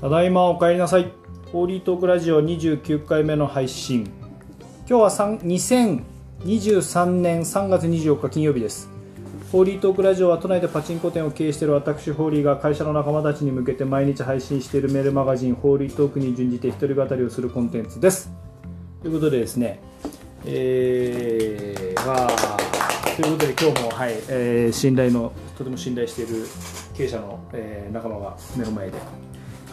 ただいまお帰りなさい。ホーリートークラジオ29回目の配信。今日は2023年3月24日金曜日です。ホーリートークラジオは都内でパチンコ店を経営している私ホーリーが会社の仲間たちに向けて毎日配信しているメールマガジンホーリートークに準じて一人語りをするコンテンツです。ということでですね、えー、まあ、ということで今日も、はいえー信頼のとても信頼している経営者の、えー仲間が目の前で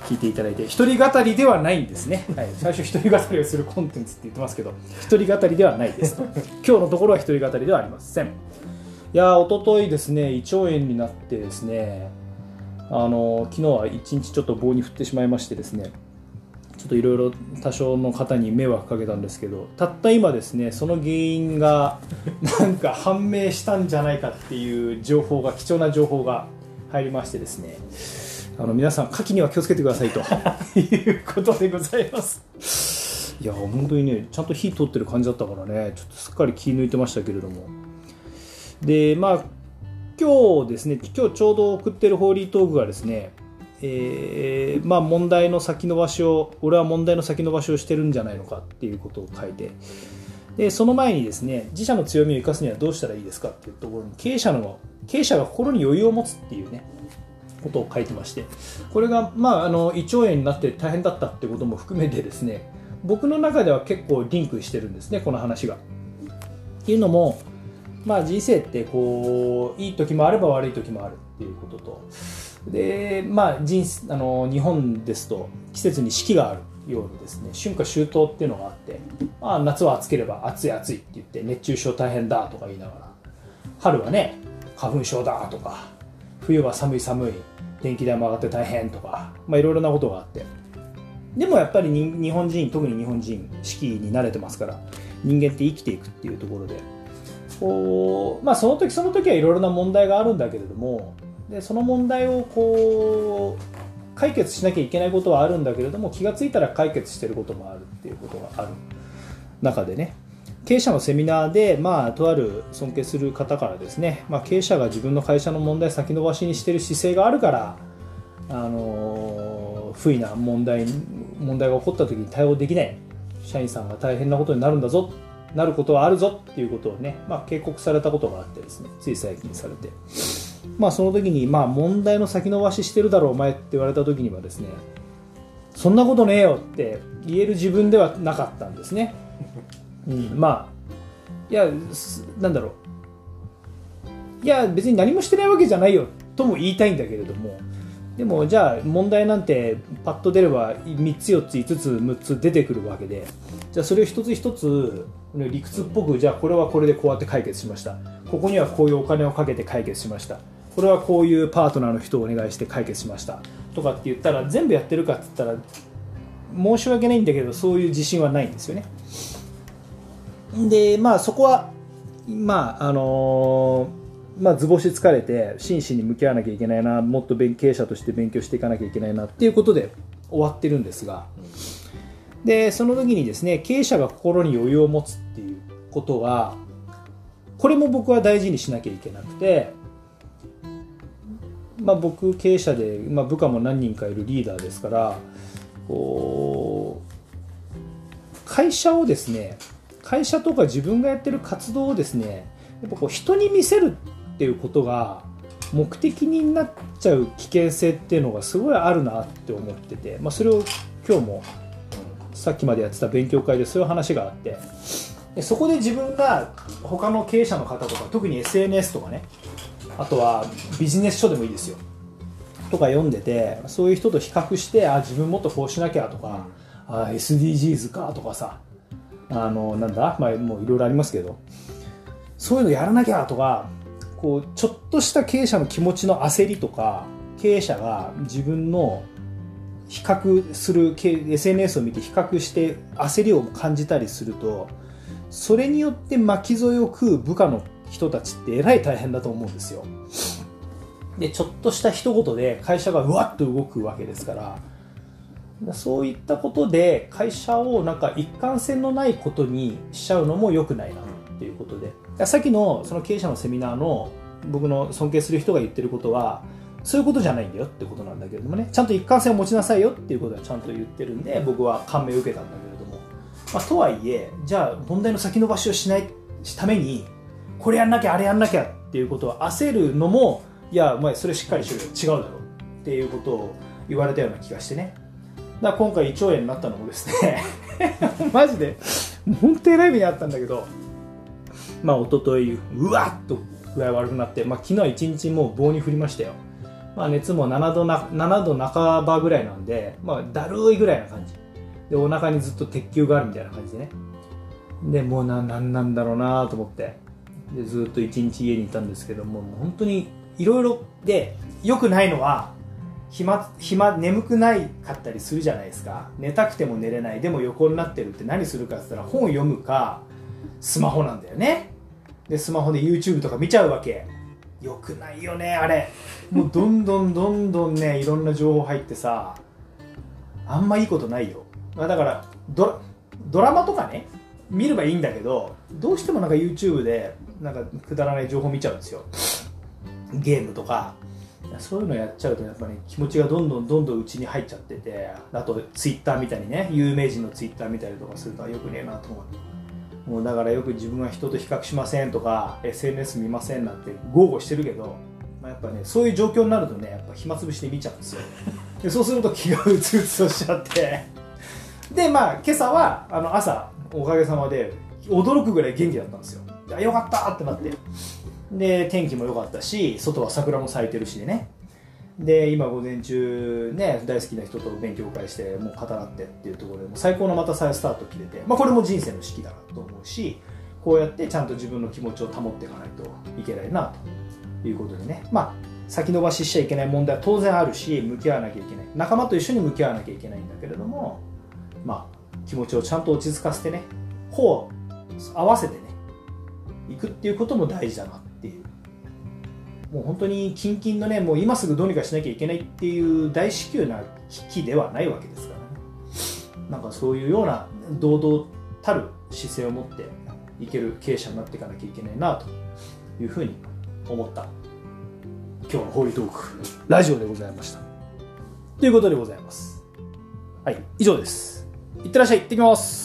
聞いていただいて一人語りではないんですね、はい、最初一人語りをするコンテンツって言ってますけど一人語りではないです 今日のところは一人語りではありません。いやー一昨日ですね胃腸炎になってですねあの昨日は一日ちょっと棒に振ってしまいましてですねちょっといろいろ多少の方に迷惑かけたんですけどたった今ですねその原因が なんか判明したんじゃないかっていう情報が貴重な情報が入りましてですねあの皆さん牡蠣には気をつけてくださいと。いうことでございます。いや本当にねちゃんと火通ってる感じだったからねちょっとすっかり気抜いてましたけれども。でまあ今日ですね今日ちょうど送ってるホーリートークがですねえーまあ、問題の先延ばしを俺は問題の先延ばしをしてるんじゃないのかっていうことを書いて。でその前にですね自社の強みを生かすにはどうしたらいいですかっていうところに経営者の経営者が心に余裕を持つっていうねことを書いてましてこれが、まあ、あの胃腸炎になって大変だったってことも含めてですね僕の中では結構リンクしてるんですねこの話が。っていうのも、まあ、人生ってこういい時もあれば悪い時もあるっていうこととで、まあ、人あの日本ですと季節に四季があるようにですね春夏秋冬っていうのがあって、まあ、夏は暑ければ暑い暑いって言って熱中症大変だとか言いながら春はね花粉症だとか冬は寒い寒い電気代も上がって大変とか、まあ、いろいろなことがあって。でもやっぱり日本人特に日本人四季に慣れてますから人間って生きていくっていうところで。こう、まあ、その時その時はいろいろな問題があるんだけれどもでその問題をこう解決しなきゃいけないことはあるんだけれども気がついたら解決してることもあるっていうことがある中でね。経営者のセミナーで、まあ、とある尊敬する方からですね、まあ、経営者が自分の会社の問題先延ばしにしてる姿勢があるから、あの不意な問題問題が起こった時に対応できない社員さんが大変なことになるんだぞなることはあるぞっていうことをね、まあ、警告されたことがあってですねつい最近されて。まあその時に、まあ問題の先延ばししてるだろうお前って言われた時にはですね、そんなことねえよって言える自分ではなかったんですね。うん、まあ、いや、なんだろう。いや、別に何もしてないわけじゃないよとも言いたいんだけれども、でもじゃあ問題なんてパッと出れば3つ4つ5つ6つ出てくるわけで。じゃあそれを一つ一つ理屈っぽくじゃあこれはこれでこうやって解決しました。ここにはこういうお金をかけて解決しました。これはこういうパートナーの人をお願いして解決しました。とかって言ったら全部やってるかって言ったら申し訳ないんだけどそういう自信はないんですよね。でまあそこはまああのーまあ、図星疲れて真摯に向き合わなきゃいけないなもっと勉経営者として勉強していかなきゃいけないなっていうことで終わってるんですが。でその時にですね経営者が心に余裕を持つっていうことはこれも僕は大事にしなきゃいけなくて、まあ、僕経営者で、まあ、部下も何人かいるリーダーですからこう会社をですね会社とか自分がやってる活動をですねやっぱこう人に見せるっていうことが目的になっちゃう危険性っていうのがすごいあるなって思ってて、まあ、それを今日もさっきまでやってた勉強会でそういう話があってでそこで自分が他の経営者の方とか特に SNS とかねあとはビジネス書でもいいですよとか読んでてそういう人と比較してあ自分もっとこうしなきゃとかあ SDGs かとかさあのなんだ、まあ、もういろいろありますけどそういうのやらなきゃとかこうちょっとした経営者の気持ちの焦りとか経営者が自分の比較する SNS を見て比較して焦りを感じたりするとそれによって巻き添えを食う部下の人たちってえらい大変だと思うんですよ。でちょっとした一言で会社がうわっと動くわけですからそういったことで会社をなんか一貫性のないことにしちゃうのも良くないなっていうことで。さっきのその経営者のセミナーの僕の尊敬する人が言ってることはそういうことじゃないんだよってことなんだけれどもね。ちゃんと一貫性を持ちなさいよっていうことはちゃんと言ってるんで僕は感銘を受けたんだけれども、まあ、とはいえじゃあ問題の先延ばしをしないためにこれやんなきゃあれやんなきゃっていうことを焦るのもいやお前それしっかりしろよ。違うだろっていうことを言われたような気がしてね。だ今回胃腸炎になったのもですね マジで本当に偉い目にあったんだけどまあ一昨日うわっと具合悪くなって、まあ、昨日は一日もう棒に振りましたよ。まあ、熱も7度な7度半ばぐらいなんで、まあ、だるいぐらいな感じ。でお腹にずっと鉄球があるみたいな感じでね。でもうな何なんだろうなと思って。でずっと一日家にいたんですけどもも本当にいろいろでよくないのは暇暇眠くないかったりするじゃないですか。寝たくても寝れない。でも横になってるって何するかって言ったら本読むかスマホなんだよね。でスマホで YouTube とか見ちゃうわけ。よくないよねあれ。もうどんどんどんどんねいろんな情報入ってさあんまいいことないよ、ま、だからドドラマとかね見ればいいんだけどどうしてもなんか YouTube でなんかくだらない情報見ちゃうんですよ。ゲームとか。そういうのやっちゃうとやっぱり、ね、気持ちがどんどんどんどん内に入っちゃっててあと Twitter みたいにね有名人の Twitter 見たりとかするとよくねえなと思うもうだからよく自分は人と比較しませんとか SNS 見ませんなんて豪語してるけどまあ、やっぱねそういう状況になるとねやっぱ暇つぶしで見ちゃうんですよ。でそうすると気がうつうつとしちゃって。でまあ今朝はあの朝おかげさまで驚くぐらい元気だったんですよ。あよかったってなってで天気も良かったし外は桜も咲いてるしでね。で今午前中ね大好きな人と勉強会してもう語らってっていうところでも最高のまた再スタート切れて、まあ、これも人生の式だなと思うしこうやってちゃんと自分の気持ちを保っていかないといけないなということでね、まあ、先延ばししちゃいけない問題は当然あるし向き合わなきゃいけない。仲間と一緒に向き合わなきゃいけないんだけれども、まあ、気持ちをちゃんと落ち着かせてね歩を合わせてね行くっていうことも大事だなっていうもう本当に近々のねもう今すぐどうにかしなきゃいけないっていう大至急な危機ではないわけですからね。なんかそういうような堂々たる姿勢を持っていける経営者になっていかなきゃいけないなというふうに思った今日のホーリートークラジオでございました。ということでございます。はい以上です。いってらっしゃい。行ってきます。